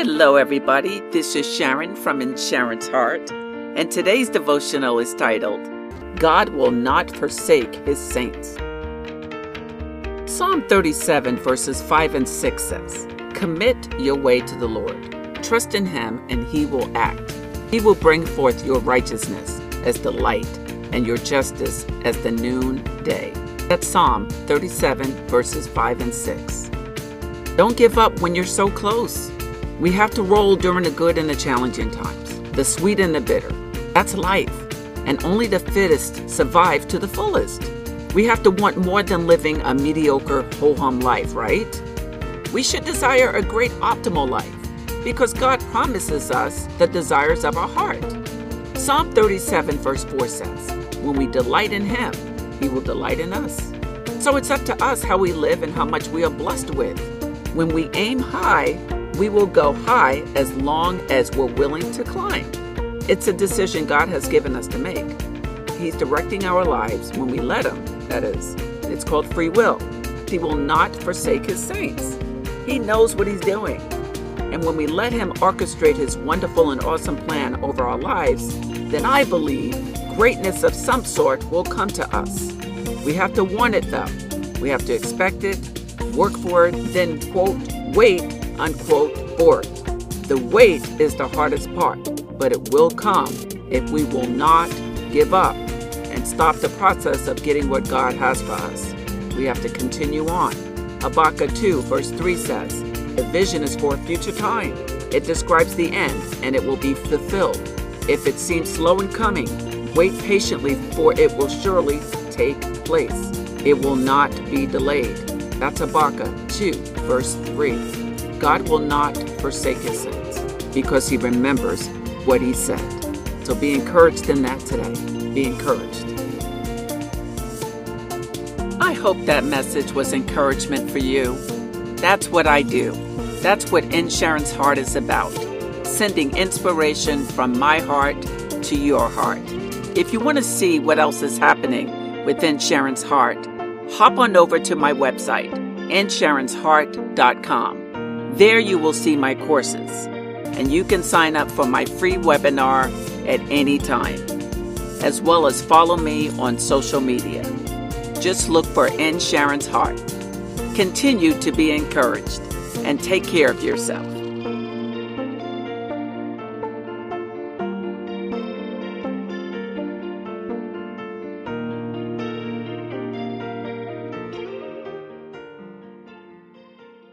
Hello, everybody. This is Sharon from In Sharon's Heart, and today's devotional is titled, God Will Not Forsake His Saints. Psalm 37, verses 5 and 6 says, Commit your way to the Lord. Trust in Him, and He will act. He will bring forth your righteousness as the light, and your justice as the noonday. That's Psalm 37, verses 5 and 6. Don't give up when you're so close. We have to roll during the good and the challenging times, the sweet and the bitter. That's life. And only the fittest survive to the fullest. We have to want more than living a mediocre, ho hum life, right? We should desire a great optimal life because God promises us the desires of our heart. Psalm 37, verse 4 says, When we delight in Him, He will delight in us. So it's up to us how we live and how much we are blessed with. When we aim high, we will go high as long as we're willing to climb. It's a decision God has given us to make. He's directing our lives when we let Him, that is. It's called free will. He will not forsake His saints. He knows what He's doing. And when we let Him orchestrate His wonderful and awesome plan over our lives, then I believe greatness of some sort will come to us. We have to want it though. We have to expect it, work for it, then, quote, wait unquote, it. The wait is the hardest part, but it will come if we will not give up and stop the process of getting what God has for us. We have to continue on. Habakkuk 2, verse 3 says, A vision is for a future time. It describes the end, and it will be fulfilled. If it seems slow in coming, wait patiently, for it will surely take place. It will not be delayed. That's Habakkuk 2, verse 3. God will not forsake his saints because he remembers what he said. So be encouraged in that today. Be encouraged. I hope that message was encouragement for you. That's what I do. That's what In Sharon's Heart is about sending inspiration from my heart to your heart. If you want to see what else is happening within Sharon's Heart, hop on over to my website, insharonsheart.com. There you will see my courses, and you can sign up for my free webinar at any time, as well as follow me on social media. Just look for In Sharon's Heart. Continue to be encouraged and take care of yourself.